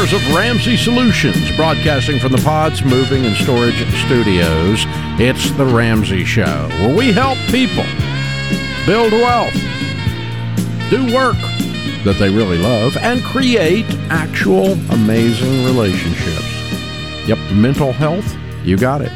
of Ramsey Solutions, broadcasting from the Pods Moving and Storage Studios. It's The Ramsey Show, where we help people build wealth, do work that they really love, and create actual amazing relationships. Yep, mental health, you got it.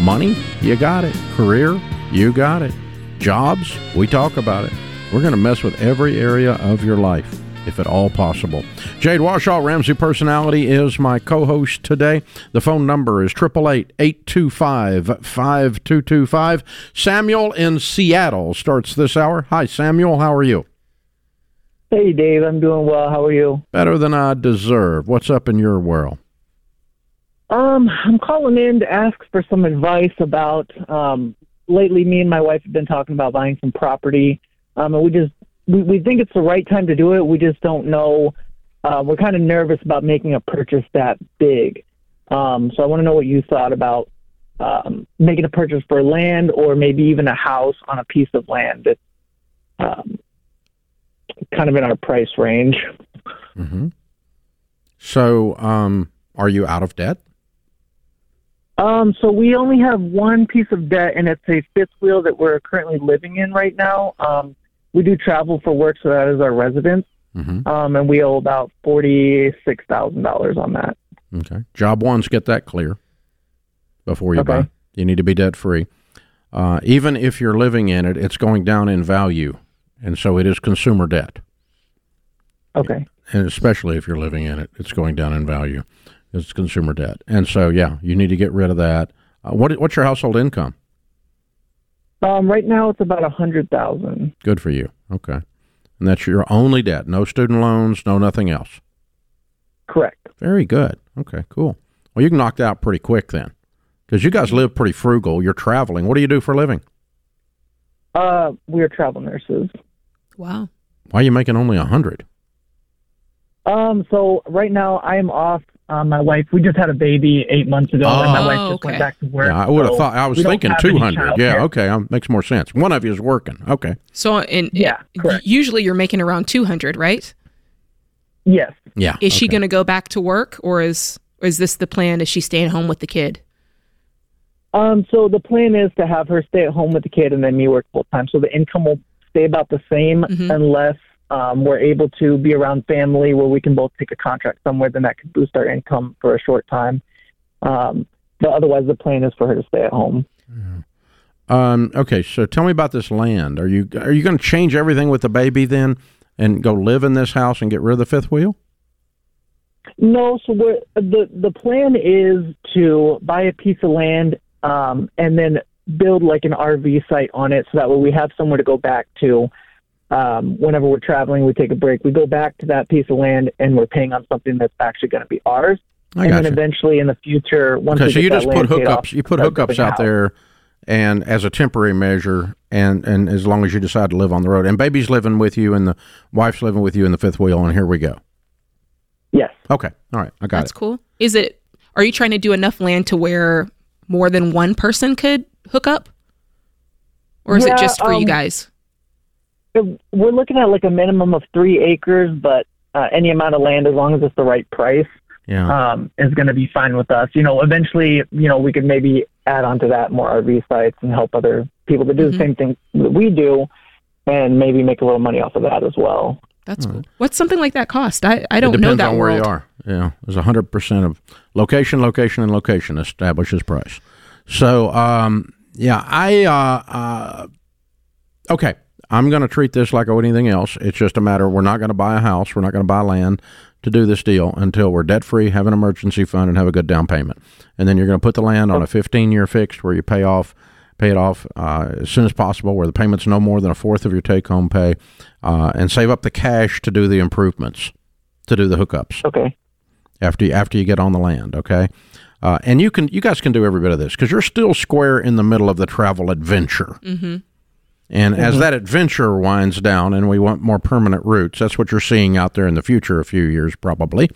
Money, you got it. Career, you got it. Jobs, we talk about it. We're going to mess with every area of your life if at all possible. Jade Warshaw, Ramsey Personality, is my co host today. The phone number is 888 825 5225. Samuel in Seattle starts this hour. Hi, Samuel. How are you? Hey, Dave. I'm doing well. How are you? Better than I deserve. What's up in your world? Um, I'm calling in to ask for some advice about. Um, lately, me and my wife have been talking about buying some property, um, and we just we, we think it's the right time to do it. We just don't know. Uh, we're kind of nervous about making a purchase that big. Um, so I want to know what you thought about um, making a purchase for land or maybe even a house on a piece of land that's um, kind of in our price range. Mm-hmm. So, um, are you out of debt? Um, so we only have one piece of debt, and it's a fifth wheel that we're currently living in right now. Um, we do travel for work, so that is our residence. Mm-hmm. Um, and we owe about forty six thousand dollars on that. Okay. Job one's get that clear before you okay. buy. You need to be debt free. Uh, even if you're living in it, it's going down in value, and so it is consumer debt. Okay. And especially if you're living in it, it's going down in value. It's consumer debt, and so yeah, you need to get rid of that. Uh, what what's your household income? Um, right now it's about a hundred thousand. Good for you. Okay, and that's your only debt. No student loans. No nothing else. Correct. Very good. Okay, cool. Well, you can knock that out pretty quick then, because you guys live pretty frugal. You're traveling. What do you do for a living? Uh, we're travel nurses. Wow. Why are you making only a hundred? Um, so right now I am off uh, my wife, we just had a baby eight months ago, oh, and my wife just okay. went back to work. Yeah, I would have so thought. I was thinking two hundred. Yeah, okay, um, makes more sense. One of you is working. Okay. So, and yeah, correct. usually you're making around two hundred, right? Yes. Yeah. Is okay. she going to go back to work, or is or is this the plan? Is she staying home with the kid? Um. So the plan is to have her stay at home with the kid, and then me work full time. So the income will stay about the same, mm-hmm. unless um, we're able to be around family where we can both take a contract somewhere, then that could boost our income for a short time. Um, but otherwise, the plan is for her to stay at home. Um, okay, so tell me about this land. Are you are you going to change everything with the baby then, and go live in this house and get rid of the fifth wheel? No. So the the plan is to buy a piece of land um, and then build like an RV site on it, so that way we have somewhere to go back to um, whenever we're traveling, we take a break. We go back to that piece of land and we're paying on something that's actually going to be ours. I and then you. eventually in the future, once okay, so you just put hookups, off, you put hookups out there, and as a temporary measure, and and as long as you decide to live on the road, and baby's living with you, and the wife's living with you in the fifth wheel, and here we go. Yes. Okay. All right. I got That's it. cool. Is it? Are you trying to do enough land to where more than one person could hook up, or is yeah, it just for um, you guys? We're looking at like a minimum of three acres, but uh, any amount of land, as long as it's the right price, yeah. um, is going to be fine with us. You know, eventually, you know, we could maybe add on to that more RV sites and help other people to do mm-hmm. the same thing that we do, and maybe make a little money off of that as well. That's cool. What's something like that cost? I, I don't know that on world. where you are. Yeah, there's a hundred percent of location, location, and location establishes price. So, um, yeah, I uh, uh, okay. I'm going to treat this like anything else. It's just a matter we're not going to buy a house, we're not going to buy land to do this deal until we're debt free, have an emergency fund, and have a good down payment. And then you're going to put the land on a 15 year fixed where you pay off pay it off uh, as soon as possible, where the payment's no more than a fourth of your take home pay, uh, and save up the cash to do the improvements, to do the hookups. Okay. After you, after you get on the land, okay. Uh, and you can you guys can do every bit of this because you're still square in the middle of the travel adventure. Mm-hmm. And mm-hmm. as that adventure winds down and we want more permanent roots, that's what you're seeing out there in the future, a few years probably.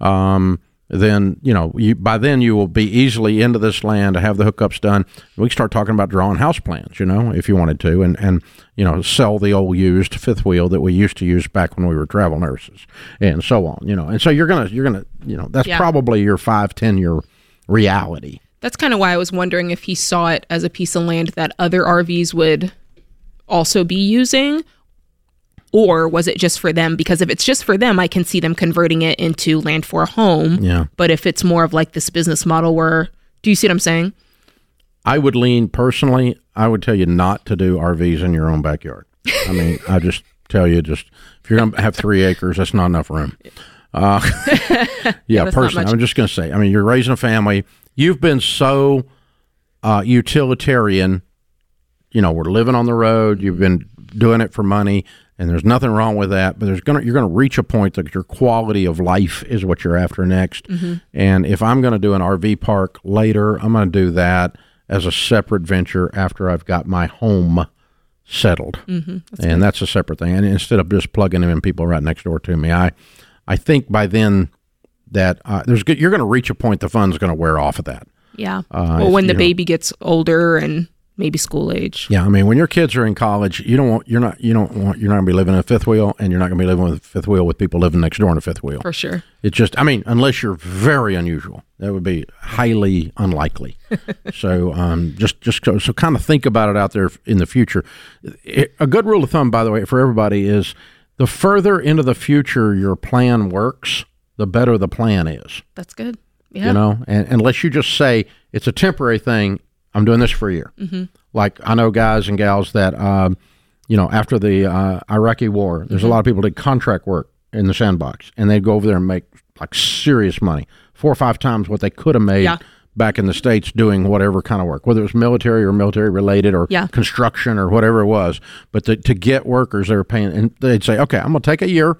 Um, then you know you, by then you will be easily into this land to have the hookups done. We can start talking about drawing house plans, you know, if you wanted to, and and you know sell the old used fifth wheel that we used to use back when we were travel nurses, and so on, you know. And so you're gonna you're gonna you know that's Yeah. probably your five ten year reality. That's kind of why I was wondering if he saw it as a piece of land that other RVs would also be using, or was it just for them? Because if it's just for them, I can see them converting it into land for a home. Yeah. But if it's more of like this business model where, do you see what I'm saying? I would lean personally. I would tell you not to do RVs in your own backyard. I mean, I just tell you, just if you're going to have three acres, that's not enough room. Uh, yeah, not personally. I'm just going to say. I mean, you're raising a family. You've been so uh, utilitarian. You know, we're living on the road. You've been doing it for money, and there's nothing wrong with that. But there's gonna you're gonna reach a point that your quality of life is what you're after next. And if I'm going to do an RV park later, I'm going to do that as a separate venture after I've got my home settled, mm-hmm. and that's a separate thing. And instead of just plugging in people right next door to me, I I think by then that uh, there's good, you're going to reach a point the fun's going to wear off of that. Yeah. Uh, well, when the baby gets older and maybe school age. Yeah, I mean, when your kids are in college, you don't want you're not you don't want you're not going to be living in a fifth wheel, and you're not going to be living with a fifth wheel with people living next door in a fifth wheel. For sure. It's just, I mean, unless you're very unusual, that would be highly unlikely. so, um, just just so, so kind of think about it out there in the future. It, a good rule of thumb, by the way, for everybody is the further into the future your plan works, the better the plan is. That's good. Yeah. You know, and unless you just say it's a temporary thing, I'm doing this for a year. Mm-hmm. Like I know guys and gals that, um, you know, after the uh, Iraqi war, there's a lot of people did contract work in the sandbox, and they'd go over there and make like serious money, four or five times what they could have made. Yeah. Back in the states, doing whatever kind of work, whether it was military or military related, or Yeah. construction or whatever it was, but to, to get workers, they were paying, and they'd say, "Okay, I'm going to take a year,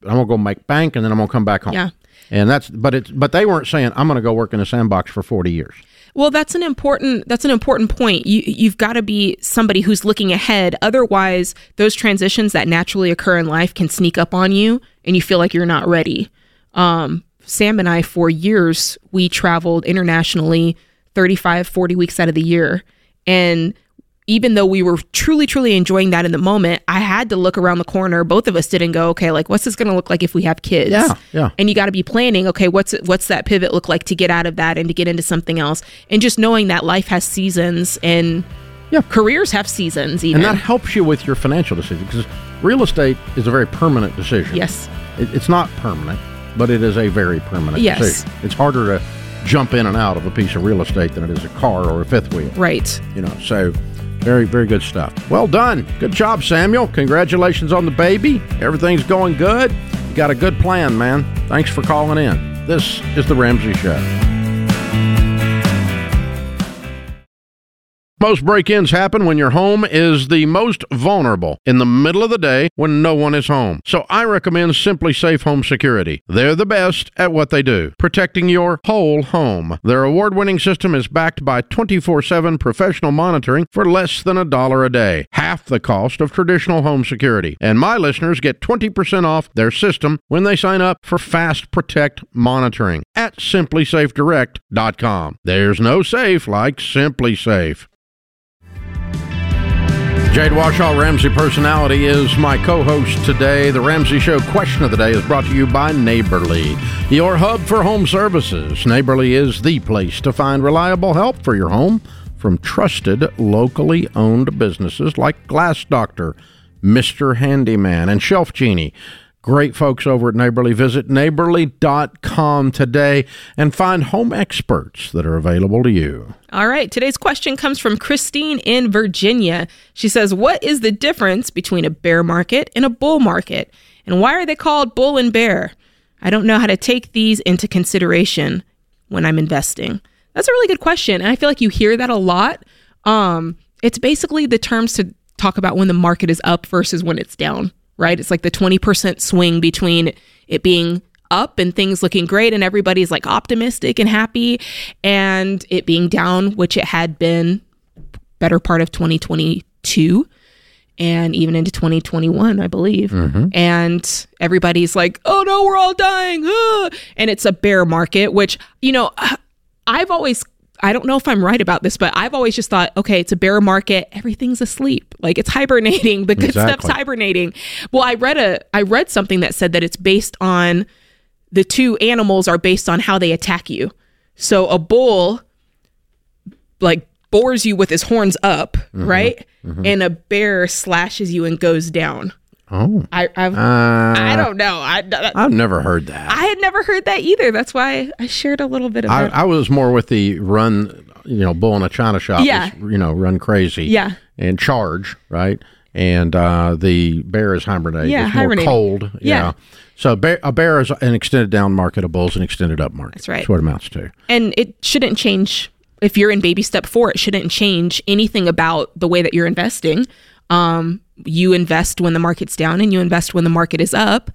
but I'm going to go make bank, and then I'm going to come back home." Yeah. And that's but it's but they weren't saying I'm going to go work in a sandbox for 40 years. Well, that's an important that's an important point. You you've got to be somebody who's looking ahead. Otherwise, those transitions that naturally occur in life can sneak up on you and you feel like you're not ready. Um, Sam and I for years we traveled internationally 35 40 weeks out of the year and even though we were truly truly enjoying that in the moment, I had to look around the corner. Both of us did and go, okay, like what's this going to look like if we have kids? Yeah, yeah. and you got to be planning okay what's what's that pivot look like to get out of that and to get into something else and just knowing that life has seasons and Yeah. careers have seasons even And that helps you with your financial decision because real estate is a very permanent decision. yes It, it's not permanent, but it is a very permanent Yes. decision. It's harder to jump in and out of a piece of real estate than it is a car or a fifth wheel. right You know, so very, very good stuff. Well done. Good job, Samuel. Congratulations on the baby. Everything's going good. You got a good plan, man. Thanks for calling in. This is The Ramsey Show. Most break ins happen when your home is the most vulnerable in the middle of the day when no one is home. So I recommend SimpliSafe Home Security. They're the best at what they do, protecting your whole home. Their award winning system is backed by 24 7 professional monitoring for less than a dollar a day, half the cost of traditional home security. And my listeners get 20% off their system when they sign up for Fast Protect monitoring at simplysafedirect.com. There's no safe like SimpliSafe. Jade Warshaw, Ramsey Personality, is my co host today. The Ramsey Show question of the day is brought to you by Neighborly, your hub for home services. Neighborly is the place to find reliable help for your home from trusted, locally owned businesses like Glass Doctor, Mr. Handyman, and ShelfGenie. Great folks over at Neighborly. Visit neighborly.com today and find home experts that are available to you. all right today's question comes from christine in virginia. She says what is the difference between a bear market and a bull market? And why are they called bull and bear? I don't know how to take these into consideration when i'm investing. That's a really good question and i feel like you hear that a lot. Um, it's basically the terms to talk about when the market is up versus when it's down right it's like the 20% swing between it being up and things looking great and everybody's like optimistic and happy and it being down which it had been better part of 2022 and even into 2021, I believe. Mm-hmm. And everybody's like, oh no, we're all dying. ah." And it's a bear market, which, you know, I've always, I don't know if I'm right about this, but I've always just thought, okay, it's a bear market. Everything's asleep. Like it's hibernating. The good stuff's hibernating. Well, I read a, I read something that said that it's based on the two animals are based on how they attack you. So a bull like bores you with his horns up, Mm-hmm. right? And a bear slashes you and goes down. Oh, I I've, uh, I don't know. I, I've never heard that. I had never heard that either. That's why I shared a little bit of I. I was more with the run, you know, bull in a china shop. Yeah. is, you know, run crazy. Yeah. And charge, right? And uh, the bear is hibernate. Yeah, it's more hibernating. cold. Yeah. So bear, a bear is an extended down market. A bull is an extended up market. That's right. That's what it amounts to. and it shouldn't change if you're in baby step four. It shouldn't change anything about the way that you're investing. Um, you invest when the market's down, and you invest when the market is up,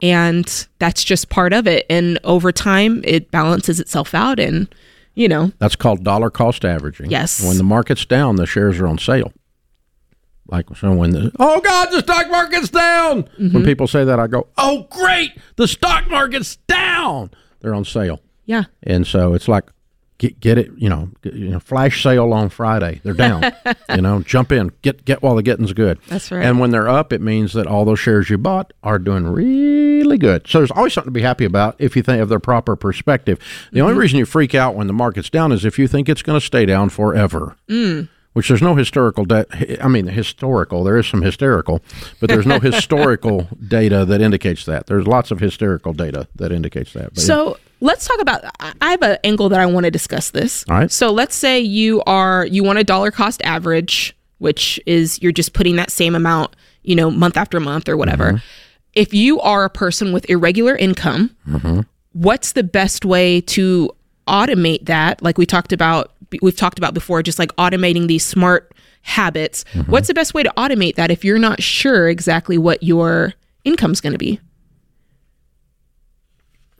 and that's just part of it. And over time, it balances itself out, and you know, That's called dollar cost averaging. Yes. When the market's down, the shares are on sale. Like so when the oh god the stock market's down. Mm-hmm. When people say that, I go oh great the stock market's down. They're on sale. yeah, And so it's like, get, get it, you know, get, you know, flash sale on Friday. They're down. you know, jump in, get get while the getting's good. That's right. And when they're up, it means that all those shares you bought are doing really good. So there's always something to be happy about if you think of their proper perspective. The Mm-hmm. only reason you freak out when the market's down is if you think it's going to stay down forever. Mm. Which there's no historical, da- I mean, historical. There is some hysterical, but there's no historical data that indicates that. There's lots of hysterical data that indicates that. But So let's talk about. I have an angle that I want to discuss this. All right. So let's say you are you want a dollar cost average, which is you're just putting that same amount, you know, month after month or whatever. Mm-hmm. If you are a person with irregular income, Mm-hmm. what's the best way to automate that? Like we talked about, we've talked about before, just like automating these smart habits. Mm-hmm. What's the best way to automate that if you're not sure exactly what your income's going to be?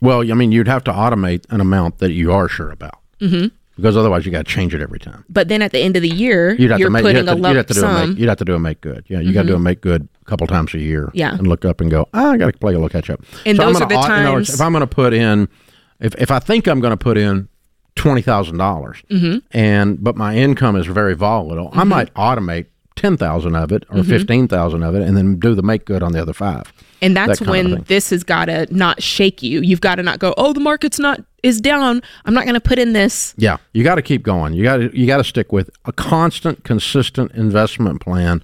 Well, I mean, you'd have to automate an amount that you are sure about, mm-hmm. because otherwise you got to change it every time. But then at the end of the year, You'd have you're to make. putting You'd have a to, you'd have to do a make. You'd have to do a make good. Yeah, you got to do a make good a couple times a year. Yeah. and look up and go. Ah, I got to play a little catch up. And I'm those gonna are the in words, times- if I'm going to put in, if if I think I'm going to put in twenty dollars, Mm-hmm. and but my income is very volatile, I might automate ten thousand of it Mm-hmm. or fifteen thousand of it, and then do the make good on the other five. And that's that when this has got to not shake you. You've got to not go, oh, the market's not is down. I'm not going to put in this. Yeah, you got to keep going. You got to you got to stick with a constant, consistent investment plan.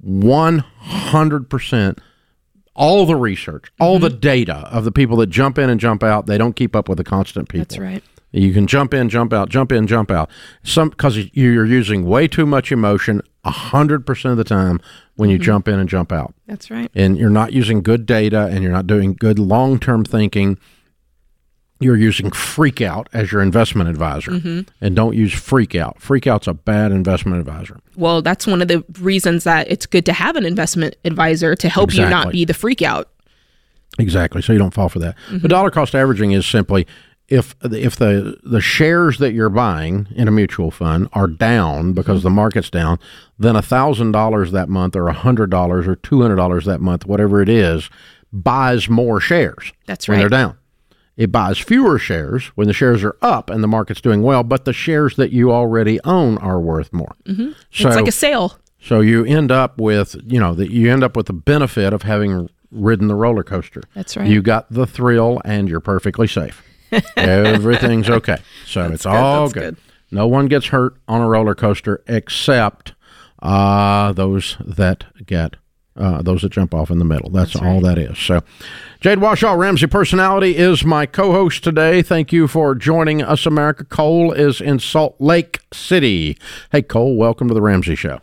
One hundred percent. All the research, all the mm-hmm. data of the people that jump in and jump out, they don't keep up with the constant people. That's right. You can jump in, jump out, jump in, jump out. Some because you're using way too much emotion a hundred percent of the time when you jump in and jump out That's right. and you're not using good data and you're not doing good long term thinking, you're using freak out as your investment advisor. Mm-hmm. And don't use freak out. Freak out's a bad investment advisor. Well, that's one of the reasons that it's good to have an investment advisor to help you not be the freak out. Exactly. So you don't fall for that. Mm-hmm. But dollar cost averaging is simply if if the the shares that you're buying in a mutual fund are down because the market's down, then a thousand dollars that month or a hundred dollars or two hundred dollars that month, whatever it is, buys more shares. That's right. when they're down. It buys fewer shares when the shares are up and the market's doing well, but the shares that you already own are worth more. Mm-hmm. So, it's like a sale. so you end up with, you know, that you end up with the benefit of having ridden the roller coaster. That's right. You got the thrill and you're perfectly safe. Everything's okay. So it's good, all good. good. No one gets hurt on a roller coaster except uh, those that get uh, those that jump off in the middle. That's, all that is. So, Jade Warshaw, Ramsey Personality, is my co-host today. Thank you for joining us, America. Cole is in Salt Lake City. Hey, Cole, welcome to the Ramsey Show.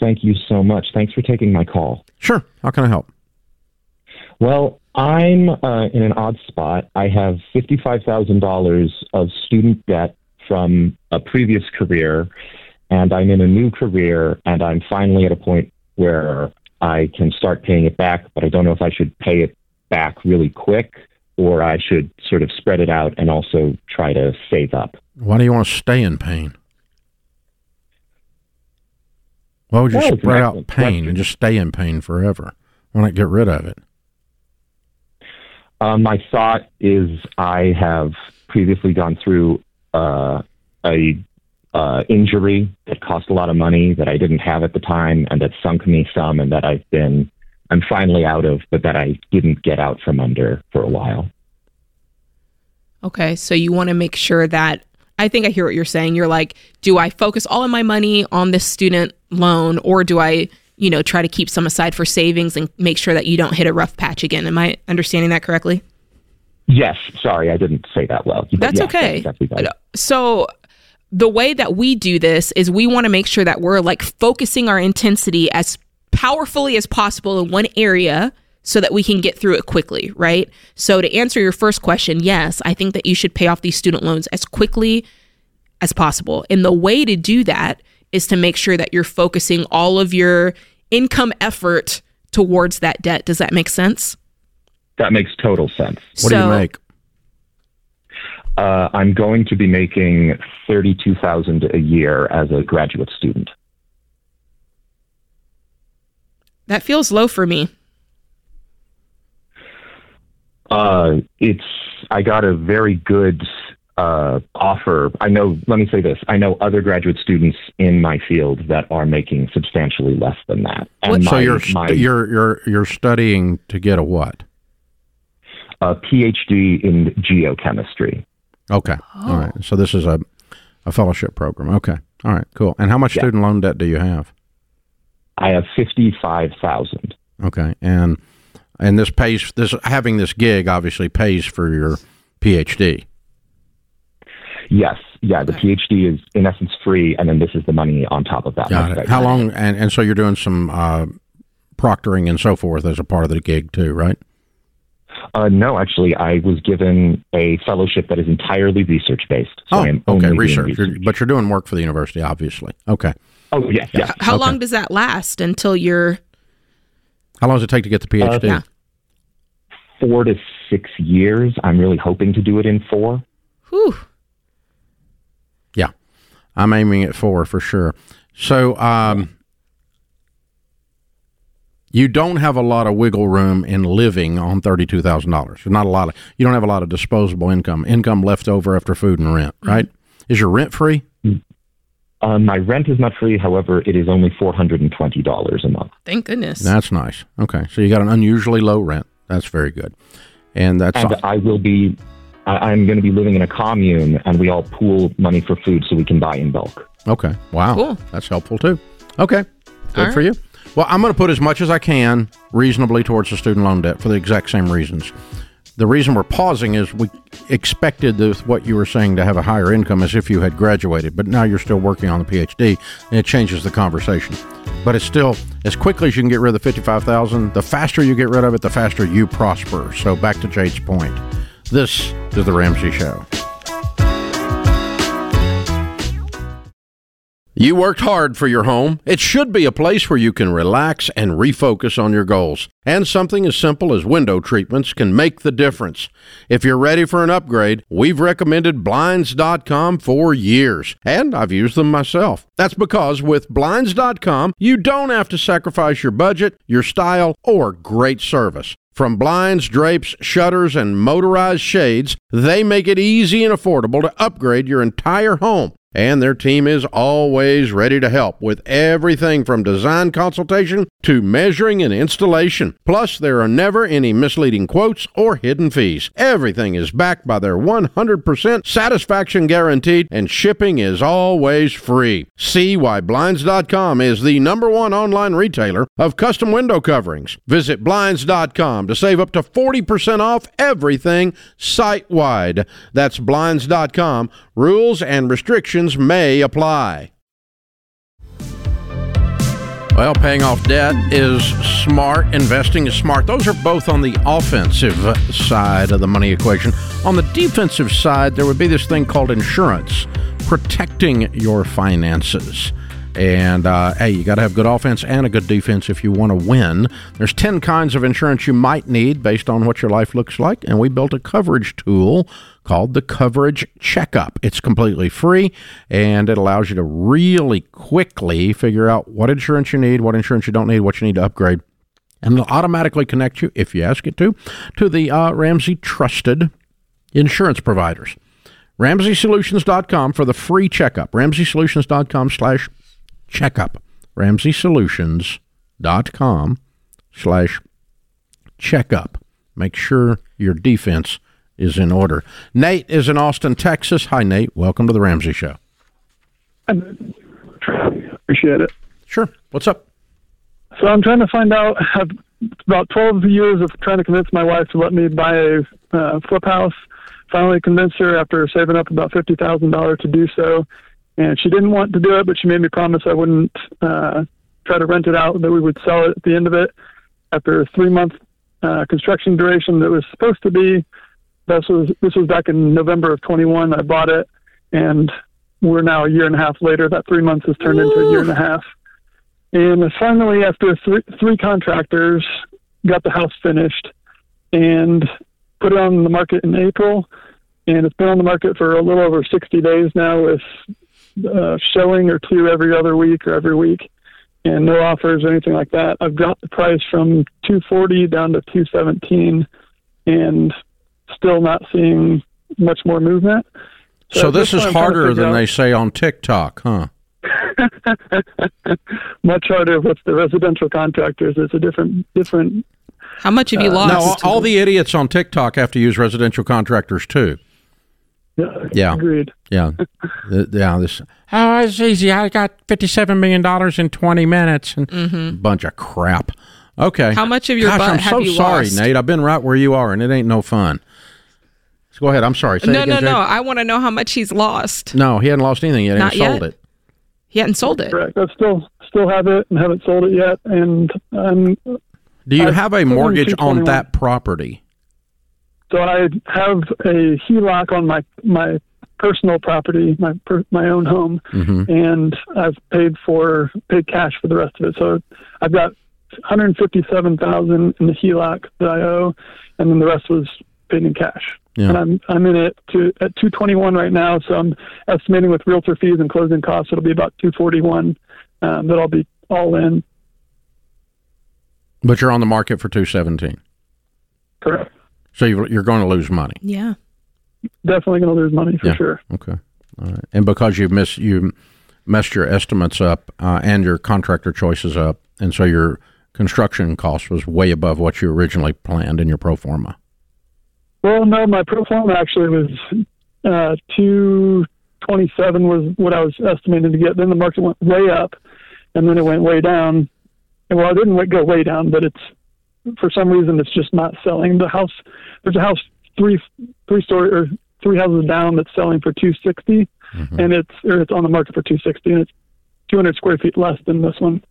Thank you so much. Thanks for taking my call. Sure. How can I help? Well, I'm uh, in an odd spot. I have $55,000 of student debt from a previous career, and I'm in a new career, and I'm finally at a point where I can start paying it back, but I don't know if I should pay it back really quick or I should sort of spread it out and also try to save up. Why do you want to stay in pain? Why would you That spread out pain question. and just stay in pain forever? Why not get rid of it? Um, my thought is I have previously gone through uh, a uh, injury that cost a lot of money that I didn't have at the time, and that sunk me some, and that I've been I'm finally out of, but that I didn't get out from under for a while. Okay, so you want to make sure that I think I hear what you're saying. You're like, do I focus all of my money on this student loan or do I, you know, try to keep some aside for savings and make sure that you don't hit a rough patch again? Am I understanding that correctly? Yes, sorry, I didn't say that well. That's yes, okay. exactly right. Uh, so the way that we do this is we want to make sure that we're like focusing our intensity as powerfully as possible in one area so that we can get through it quickly, right? So to answer your first question, yes, I think that you should pay off these student loans as quickly as possible. And the way to do that is to make sure that you're focusing all of your income effort towards that debt. Does that make sense? That makes total sense. What do you make? Uh, I'm going to be making thirty-two thousand a year as a graduate student. That feels low for me. Uh, it's I got a very good uh, offer. I know. Let me say this: I know other graduate students in my field that are making substantially less than that. And so you're st- my you're you're you're studying to get a what? A PhD in geochemistry. Okay. All right. So this is a a fellowship program. Okay. All right. Cool. And how much Yeah. student loan debt do you have? I have fifty-five thousand. Okay. And and this pays this having this gig obviously pays for your PhD. Yes, yeah. The PhD is in essence free, and then this is the money on top of that. Got it. How long? And and so you're doing some uh, proctoring and so forth as a part of the gig too, right? Uh, no, actually, I was given a fellowship that is entirely research based. So I am oh, only okay. doing Research. You're- but you're doing work for the university, obviously. Okay. Oh yes, yes. How Okay. long does that last until you're How long does it take to get the PhD? yeah. Four to six years. I'm really hoping to do it in four. whew, Yeah, I'm aiming at four for sure. So, um, you don't have a lot of wiggle room in living on thirty-two thousand dollars. Not a lot of. You don't have a lot of disposable income, income left over after food and rent. Right? Is your rent free? Uh, my rent is not free. However, it is only four hundred and twenty dollars a month. thank goodness. That's nice. Okay, so you got an unusually low rent. That's very good, and that's And I will be. I, I'm going to be living in a commune, and we all pool money for food so we can buy in bulk. Okay. Wow. Cool. That's helpful too. Okay. Good All for you. Well, I'm going to put as much as I can reasonably towards the student loan debt for the exact same reasons. The reason we're pausing is we expected the, what you were saying to have a higher income as if you had graduated, but now you're still working on the PhD, and it changes the conversation. But it's still as quickly as you can get rid of the fifty-five thousand. The faster you get rid of it, the faster you prosper. So back to Jade's point. This is the Ramsey Show. You worked hard for your home. It should be a place where you can relax and refocus on your goals. And something as simple as window treatments can make the difference. If you're ready for an upgrade, we've recommended Blinds.com for years, and I've used them myself. That's because with Blinds.com, you don't have to sacrifice your budget, your style, or great service. From blinds, drapes, shutters, and motorized shades, they make it easy and affordable to upgrade your entire home. And their team is always ready to help with everything from design consultation to measuring and installation. Plus, there are never any misleading quotes or hidden fees. Everything is backed by their 100% satisfaction guaranteed, and shipping is always free. See why Blinds.com is the number one online retailer of custom window coverings. Visit Blinds.com to save up to 40% off everything site wide. That's Blinds.com. Rules and restrictions may apply. Well, paying off debt is smart. Investing is smart. Those are both on the offensive side of the money equation. On the defensive side, there would be this thing called insurance, protecting your finances. And uh, hey, you got to have good offense and a good defense if you want to win. There's 10 kinds of insurance you might need based on what your life looks like. And we built a coverage tool called the Coverage Checkup. It's completely free and it allows you to really quickly figure out what insurance you need, what insurance you don't need, what you need to upgrade. And it'll automatically connect you, if you ask it to, to the uh, Ramsey trusted insurance providers. RamseySolutions.com for the free checkup. RamseySolutions.com slash checkup. RamseySolutions.com slash checkup. Make sure your defense is in order. Nate is in Austin, Texas. Hi, Nate. Welcome to the Ramsey Show. I appreciate it. Sure. What's up? So I'm trying to find out. I've about 12 years of trying to convince my wife to let me buy a uh, flip house. Finally convinced her after saving up about fifty thousand dollars to do so, and she didn't want to do it, but she made me promise I wouldn't uh, try to rent it out. That we would sell it at the end of it after a three month uh, construction duration that was supposed to be. This was this was back in November of 21. I bought it, and we're now a year and a half later. That three months has turned Ooh. into a year and a half. And finally, after three, three contractors got the house finished and put it on the market in April, and it's been on the market for a little over 60 days now with uh, showing or two every other week or every week, and no offers or anything like that. I've dropped the price from 240 down to 217, and still not seeing much more movement. So, so this is harder than out. they say on TikTok, huh? Much harder with the residential contractors. It's a different different. How much have you uh, lost? No, all, all the idiots on TikTok have to use residential contractors too. Yeah. Yeah. Agreed. Yeah. yeah. This. Oh, it's easy. I got fifty-seven million dollars in twenty minutes, and mm-hmm. bunch of crap. Okay. How much of your Gosh, butt I'm have so you sorry, lost? Nate. I've been right where you are, and it ain't no fun. So go ahead. I'm sorry. Say no, again, no, Jake. no. I want to know how much he's lost. No, he hadn't lost anything yet. Not he sold yet? it. He hadn't sold it. Correct. I still still have it and haven't sold it yet. And I'm. Do you I've a mortgage on that property? So I have a HELOC on my my personal property, my per, my own home, Mhm. and I've paid for paid cash for the rest of it. So I've got 157,000 in the HELOC that I owe, and then the rest was paid in cash. Yeah. And I'm I'm in it to at 221 right now. So I'm estimating with realtor fees and closing costs, it'll be about 241 um, that I'll be all in. But you're on the market for two seventeen. Correct. So you- you're going to lose money. Yeah. Definitely going to lose money for Yeah. sure. Okay. All right. And because you've missed you messed your estimates up uh, and your contractor choices up, and so your construction cost was way above what you originally planned in your pro forma. Well, no, my pro forma actually was uh, 227 was what I was estimating to get. Then the market went way up, and then it went way down. And well, it didn't go way down, but it's for some reason it's just not selling. The house there's a house three three story or three houses down that's selling for 260, Mhm. and it's or it's on the market for 260, and it's 200 square feet less than this one.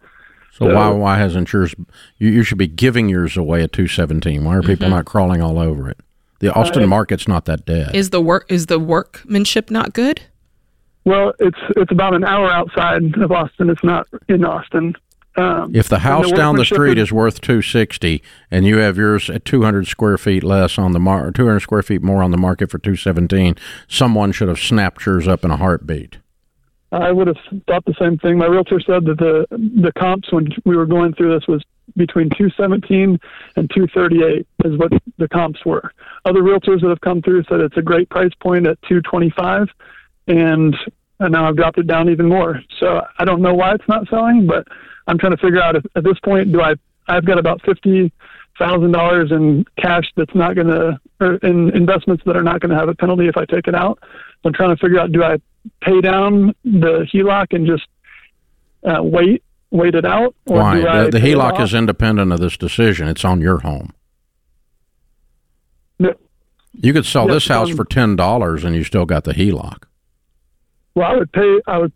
So So- why why hasn't yours? You, you should be giving yours away at two seventeen. Why are people not crawling all over it? The Austin Uh, market's not that dead. Is the work is the workmanship not good? Well, it's it's about an hour outside of Austin. It's not in Austin. Um, if the house and down the street is- is worth two sixty, and you have yours at two hundred square feet less on the mar, two hundred square feet more on the market for two seventeen, someone should have snapped yours up in a heartbeat. I would have thought the same thing. My realtor said that the the comps when we were going through this was between 217 and 238 is what the comps were. Other realtors that have come through said it's a great price point at 225, and and now I've dropped it down even more. So I don't know why it's not selling, but I'm trying to figure out if, at this point do I I've got about fifty thousand dollars in cash that's not going to or in investments that are not going to have a penalty if I take it out. So I'm trying to figure out do I pay down the HELOC and just uh, wait wait it out, or Why? do I The, the pay HELOC is independent of this decision. It's on your home. No. You could sell Yeah, this house um, for ten dollars, and you still got the HELOC. Well, I would pay. I would.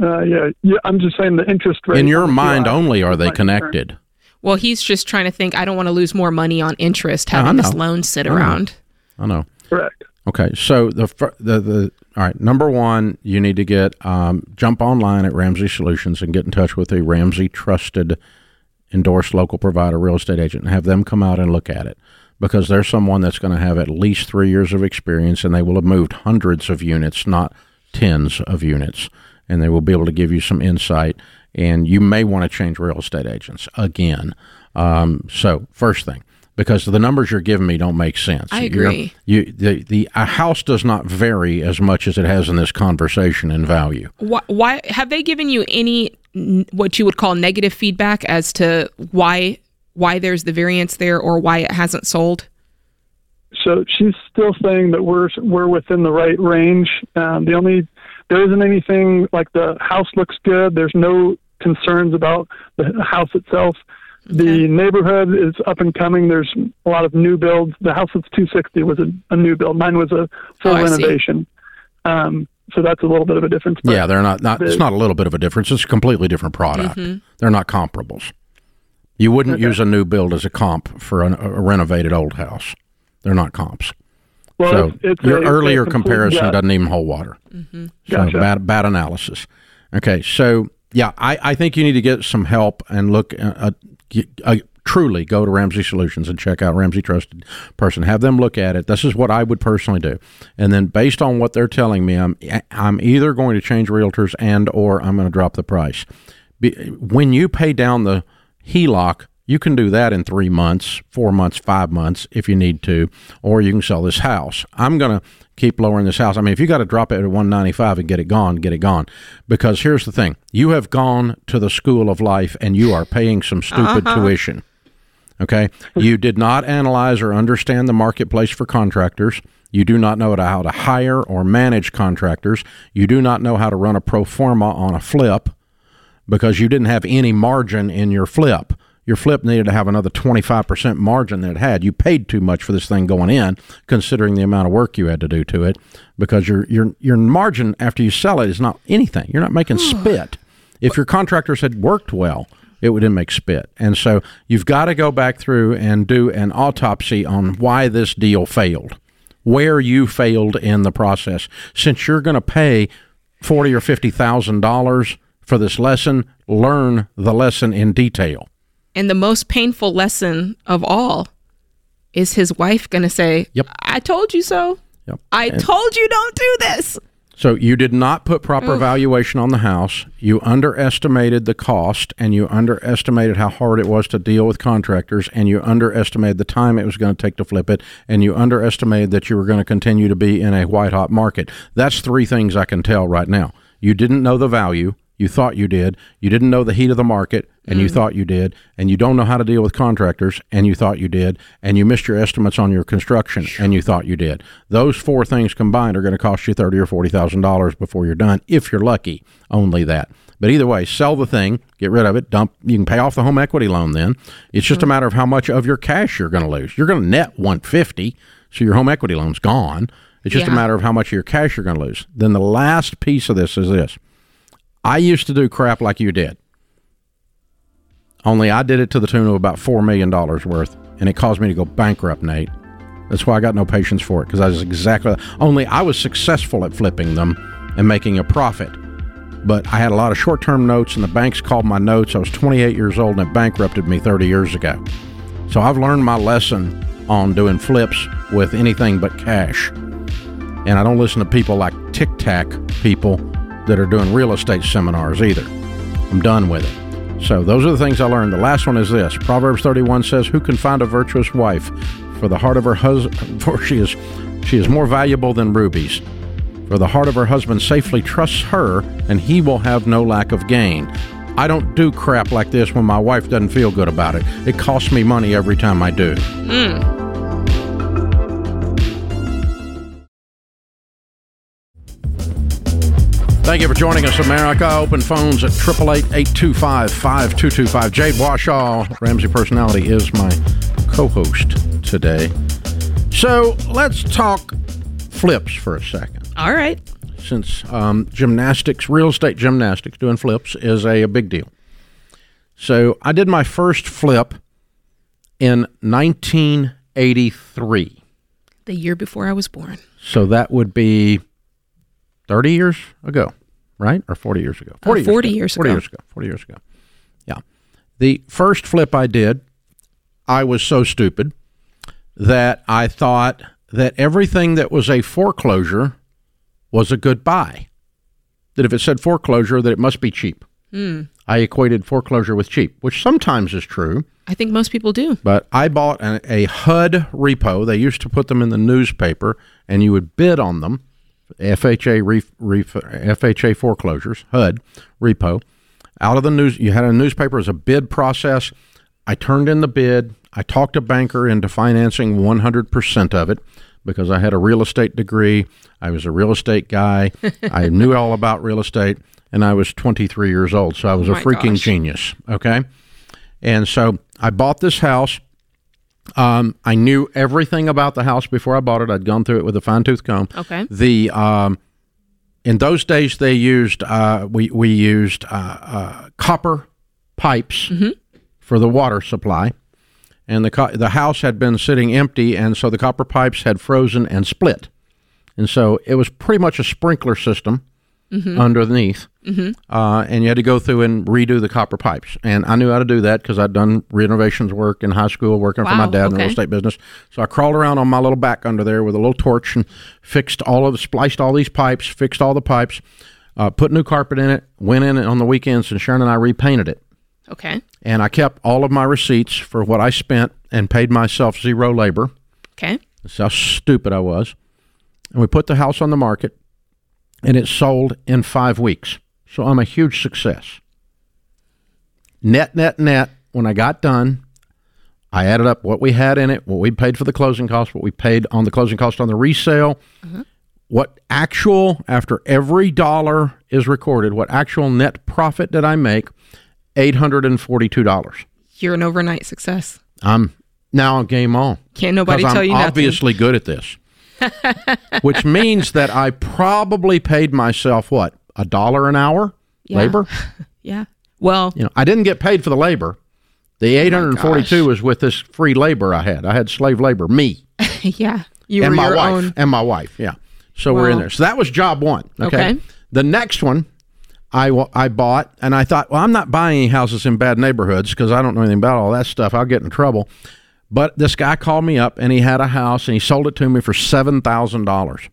Uh, yeah, yeah. I'm just saying the interest rate. In your mind HELOC only are they my concern. connected. Well, he's just trying to think. I don't want to lose more money on interest I having this loan sit I know. around. I know. Correct. Okay, so the the the all right. Number one, you need to get um, jump online at Ramsey Solutions and get in touch with a Ramsey trusted, endorsed local provider real estate agent and have them come out and look at it because there's someone that's going to have at least three years of experience and they will have moved hundreds of units, not tens of units, and they will be able to give you some insight. And you may want to change real estate agents again. Um, so, first thing, because the numbers you're giving me don't make sense. I agree. You're, you the the a house does not vary as much as it has in this conversation in value. Why, why have they given you any what you would call negative feedback as to why why there's the variance there or why it hasn't sold? So she's still saying that we're we're within the right range. Um, the only there isn't anything like the house looks good. There's no concerns about the house itself. The neighborhood is up and coming. There's a lot of new builds. The house that's 260 was a, a new build. Mine was a full Oh, renovation. Um, so that's a little bit of a difference. but- Yeah, they're not, not. It's not a little bit of a difference. It's a completely different product. They're not comparables. You wouldn't use a new build as a comp for an, a renovated old house. They're not comps. Well, so it's, it's your a- earlier complete- comparison yeah. doesn't even hold water. So Gotcha. bad bad analysis. Okay, so yeah, I, I think you need to get some help and look. Uh, uh, truly, go to Ramsey Solutions and check out Ramsey Trusted Person. Have them look at it. This is what I would personally do, and then based on what they're telling me, I'm I'm either going to change realtors and or I'm going to drop the price. Be, when you pay down the HELOC, you can do that in three months, four months, five months if you need to, or you can sell this house. I'm going to keep lowering this house. I mean, if you got to drop it at 195 and get it gone, get it gone. Because here's the thing you have gone to the school of life and you are paying some stupid uh-huh. tuition. Okay. You did not analyze or understand the marketplace for contractors. You do not know how to hire or manage contractors. You do not know how to run a pro forma on a flip because you didn't have any margin in your flip. Your flip needed to have another 25% margin that it had. You paid too much for this thing going in, considering the amount of work you had to do to it, because your your your margin after you sell it is not anything. You're not making hmm. spit. If your contractors had worked well, it wouldn't make spit. And so you've got to go back through and do an autopsy on why this deal failed, where you failed in the process. Since you're going to pay forty or fifty thousand dollars for this lesson, learn the lesson in detail. And the most painful lesson of all is his wife going to say, Yep. I told you so. Yep. I told you don't do this. So you did not put proper valuation on the house. You underestimated the cost and you underestimated how hard it was to deal with contractors and you underestimated the time it was going to take to flip it and you underestimated that you were going to continue to be in a white hot market. That's three things I can tell right now. You didn't know the value. You thought you did. You didn't know the heat of the market, and you mm. thought you did. And you don't know how to deal with contractors, and you thought you did. And you missed your estimates on your construction, and you thought you did. Those four things combined are going to cost you thirty or forty thousand dollars before you're done, if you're lucky. Only that. But either way, sell the thing, get rid of it, dump. You can pay off the home equity loan. Then it's just a mm. matter of how much of your cash you're going to lose. You're going to net one fifty, so your home equity loan's gone. It's just a matter of how much of your cash you're going to lose. Then the last piece of this is this. I used to do crap like you did. Only I did it to the tune of about $4 million worth, and it caused me to go bankrupt, Nate. That's why I got no patience for it, because I was exactly. Only I was successful at flipping them and making a profit. But I had a lot of short term notes, and the banks called my notes. I was 28 years old, and it bankrupted me 30 years ago. So I've learned my lesson on doing flips with anything but cash. And I don't listen to people like Tic Tac people that are doing real estate seminars either. I'm done with it. So those are the things I learned. The last one is this. Proverbs 31 says, "Who can find a virtuous wife? For the heart of her husband, for she is she is more valuable than rubies. For the heart of her husband safely trusts her, and he will have no lack of gain." I don't do crap like this when my wife doesn't feel good about it. It costs me money every time I do. Hmm. Thank you for joining us, America. Open phones at 888-825-5225. Jade Warshaw, Ramsey Personality, is my co-host today. So let's talk flips for a second. All right. Since um, gymnastics, real estate gymnastics, doing flips is a, a big deal. So I did my first flip in 1983. The year before I was born. So that would be 30 years ago, right? Or 40 years ago? 40 Uh, years 40 ago. years ago. 40 years ago. Yeah. The first flip I did, I was so stupid that I thought that everything that was a foreclosure was a good buy. That if it said foreclosure, that it must be cheap. I equated foreclosure with cheap, which sometimes is true. I think most people do. But I bought a, a HUD repo. They used to put them in the newspaper, and you would bid on them. FHA ref, ref, FHA foreclosures, HUD repo. Out of the news, you had a newspaper as a bid process. I turned in the bid. I talked a banker into financing 100% of it because I had a real estate degree. I was a real estate guy. I knew all about real estate, and I was 23 years old, so I was a Oh my freaking gosh. genius. Okay. And so I bought this house. Um, I knew everything about the house before I bought it. I'd gone through it with a fine tooth comb. Okay. The um, in those days they used uh, we we used uh, uh, copper pipes for the water supply, and the co- the house had been sitting empty, and so the copper pipes had frozen and split, and so it was pretty much a sprinkler system underneath, uh, and you had to go through and redo the copper pipes. And I knew how to do that because I'd done renovations work in high school, working for my Wow, dad in the real estate business. So I crawled around on my little back under there with a little torch and fixed all of, spliced all these pipes, fixed all the pipes, uh, put new carpet in it. Went in on the weekends, and Sharon and I repainted it. Okay. And I kept all of my receipts for what I spent and paid myself zero labor. Okay. That's how stupid I was. And we put the house on the market, and it sold in five weeks. So I'm a huge success. Net, net, net. When I got done, I added up what we had in it, what we paid for the closing cost, what we paid on the closing cost on the resale, mm-hmm. what actual, after every dollar is recorded, what actual net profit did I make? $842. You're an overnight success. I'm now game on. Can't nobody tell you. That. I'm you nothing. obviously good at this. Which means that I probably paid myself what a dollar an hour Yeah. labor. Yeah. Well, You know, I didn't get paid for the labor. The oh eight hundred and forty-two was with this free labor I had. I had slave labor, me yeah. You and were my wife, own. and my wife. Yeah, so we're in there. So that was job one. Okay. Okay. The next one, I I bought, and I thought, well, I'm not buying any houses in bad neighborhoods because I don't know anything about all that stuff. I'll get in trouble. But this guy called me up, and he had a house, and he sold it to me for seven thousand dollars.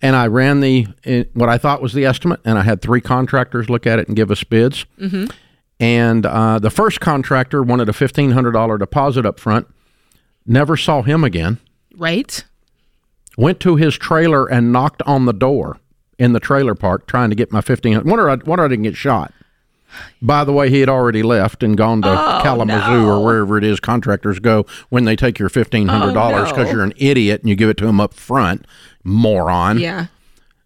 And I ran the what I thought was the estimate, and I had three contractors look at it and give us bids. And uh, the first contractor wanted a fifteen hundred dollar deposit up front. Never saw him again Right. went to his trailer and knocked on the door in the trailer park trying to get my 15 wonder I, wonder I didn't get shot by the way, he had already left and gone to oh, Kalamazoo no. or wherever it is contractors go when they take your fifteen hundred dollars oh, because you're an idiot and you give it to them up front, moron. Yeah.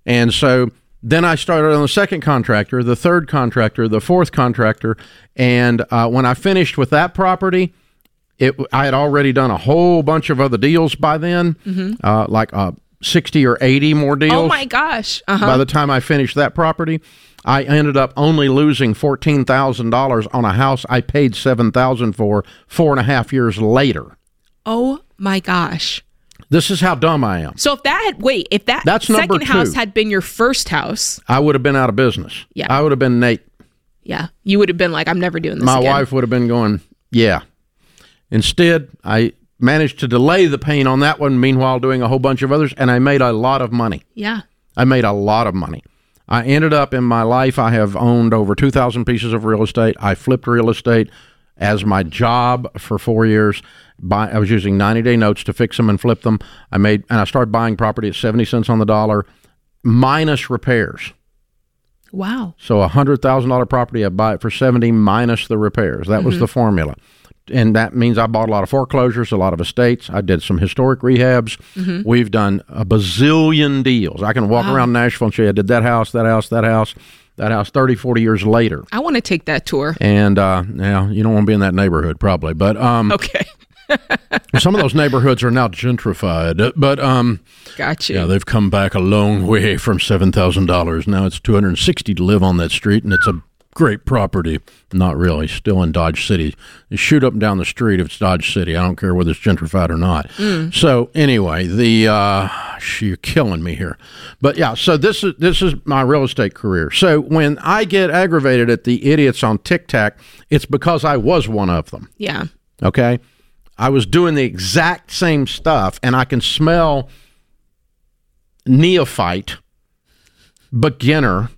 And so then I started on the second contractor, the third contractor, the fourth contractor, and uh, when I finished with that property, it I had already done a whole bunch of other deals by then, mm-hmm. uh, like a 60 or 80 more oh deals. Oh my gosh. Uh-huh. By the time I finished that property, I ended up only losing $14,000 on a house I paid 7000 for four and a half years later. Oh my gosh. This is how dumb I am. So if that had wait, if that That's second house had been your first house, I would have been out of business. Yeah. I would have been Nate. Yeah. You would have been like, I'm never doing this. My again. wife would have been going, Yeah. Instead, I managed to delay the pain on that one, meanwhile, doing a whole bunch of others, and I made a lot of money. Yeah. I made a lot of money. I ended up in my life, I have owned over 2,000 pieces of real estate. I flipped real estate as my job for four years. Buy, I was using 90 day notes to fix them and flip them. I made, and I started buying property at 70 cents on the dollar minus repairs. Wow. So a hundred thousand dollar property, I buy it for seventy minus the repairs. That was mm-hmm. the formula, and that means I bought a lot of foreclosures, a lot of estates. I did some historic rehabs. We've done a bazillion deals. I can walk around Nashville and you I did that house, that house, that house, that house. 30, 40 years later, I want to take that tour. and uh, now you don't want to be in that neighborhood probably, but um, Okay. some of those neighborhoods are now gentrified. But um, Got you. yeah, they've come back a long way from seven thousand dollars. Now it's two hundred and sixty to live on that street, and it's a great property. Not really, still in Dodge City. You shoot up and down the street if it's Dodge City. I don't care whether it's gentrified or not. So anyway, the uh, you're killing me here. But yeah, so this is this is my real estate career. So when I get aggravated at the idiots on TikTok, it's because I was one of them. yeah. Okay. I was doing the exact same stuff, and I can smell neophyte, beginner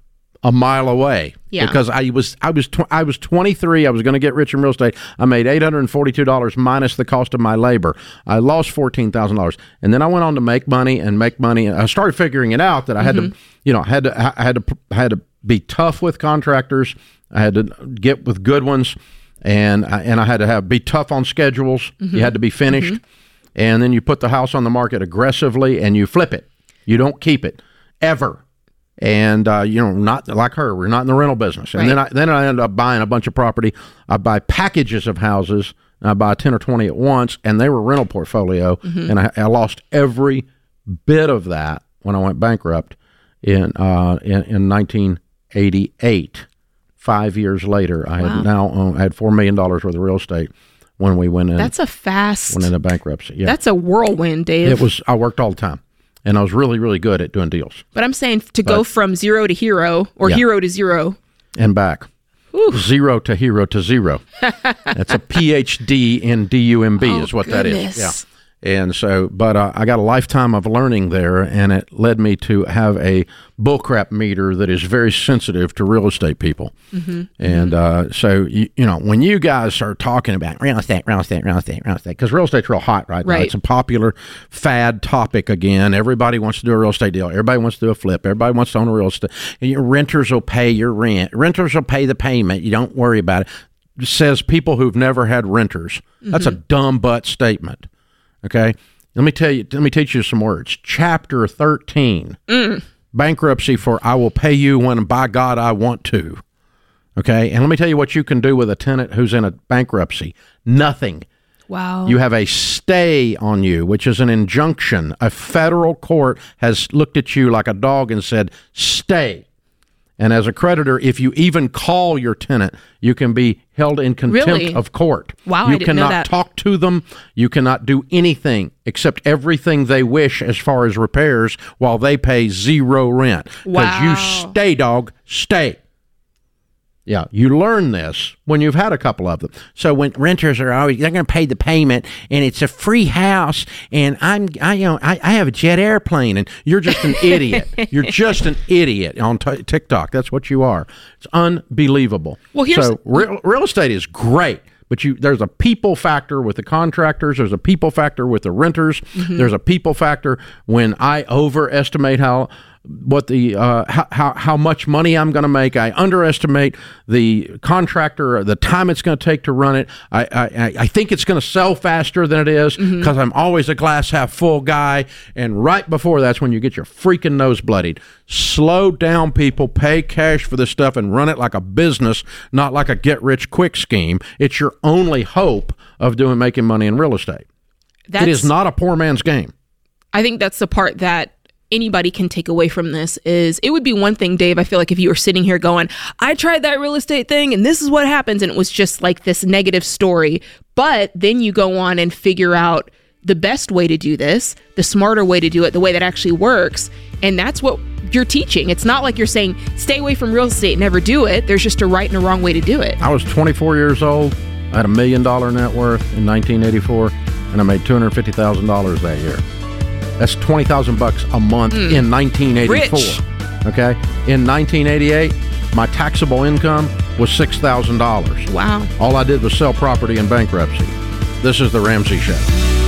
a mile away. Yeah. Because I was I was tw- I was 23. I was going to get rich in real estate. I made 842 dollars minus the cost of my labor. I lost fourteen thousand dollars, and then I went on to make money and make money. I started figuring it out that I had to, mm-hmm. you know, had to I had to I had to be tough with contractors. I had to get with good ones, and I, and I had to have be tough on schedules. Mm-hmm. You had to be finished, mm-hmm. and then you put the house on the market aggressively and you flip it. You don't keep it ever and uh, you know, not like her. We're not in the rental business. And then I then I end up buying a bunch of property. I buy packages of houses. And I buy ten or twenty at once, and they were rental portfolio. And I, I lost every bit of that when I went bankrupt in uh, in, in 1988. Five years later, I had now owned, I had four million dollars worth of real estate when we went in That's a fast. went into bankruptcy. Yeah, That's a whirlwind, Dave. it was. I worked all the time, and I was really really good at doing deals. but I'm saying to go from zero to hero or Yeah. hero to zero. and back. Zero to hero to zero. That's a PhD in DUMB, is what that is. Oh. Yeah. And so, but uh, I got a lifetime of learning there, and it led me to have a bullcrap meter that is very sensitive to real estate people. Mm-hmm. And uh, so, you, you know, when you guys start talking about real estate, real estate, real estate, real estate, because real estate's real hot right, now. Right. It's a popular fad topic again. Everybody wants to do a real estate deal. Everybody wants to do a flip. Everybody wants to own a real estate. And your renters will pay your rent. Renters will pay the payment. You don't worry about it. Says people who've never had renters. That's a dumb butt statement. Okay. Let me tell you, let me teach you some words. Chapter 13 mm. bankruptcy for I will pay you when by God I want to. Okay. And let me tell you what you can do with a tenant who's in a bankruptcy nothing. Wow. You have a stay on you, which is an injunction. A federal court has looked at you like a dog and said, stay. And as a creditor, if you even call your tenant, you can be held in contempt Really? of court. Wow, I you didn't know cannot that. talk to them. You cannot do anything except everything they wish as far as repairs while they pay zero rent. Because you stay, dog, stay. Yeah, you learn this when you've had a couple of them. So when renters are always they're going to pay the payment, and it's a free house, and I'm I you know I, I have a jet airplane, and you're just an idiot. You're just an idiot on t- TikTok. That's what you are. It's unbelievable. Well, here's- so real, real estate is great. But you, there's a people factor with the contractors. There's a people factor with the renters. Mm-hmm. There's a people factor when I overestimate how what the uh, how, how how much money I'm going to make. I underestimate the contractor, the time it's going to take to run it. I I, I think it's going to sell faster than it is because I'm always a glass half full guy. And right before that's when you get your freaking nose bloodied. Slow down, people. Pay cash for this stuff and run it like a business, not like a get rich quick scheme. It's your only hope of doing making money in real estate. That's, it is not a poor man's game. I think that's the part that anybody can take away from this is it would be one thing dave i feel like if you were sitting here going i tried that real estate thing and this is what happens and it was just like this negative story but then you go on and figure out the best way to do this the smarter way to do it the way that actually works and that's what you're teaching it's not like you're saying stay away from real estate never do it there's just a right and a wrong way to do it I was 24 years old. I had a million dollar net worth in 1984, and I made $250,000 that year. That's 20,000 bucks a month hmm. in 1984. Rich. Okay. In 1988, my taxable income was $6,000. wow All I did was sell property in bankruptcy. This is the Ramsey Show.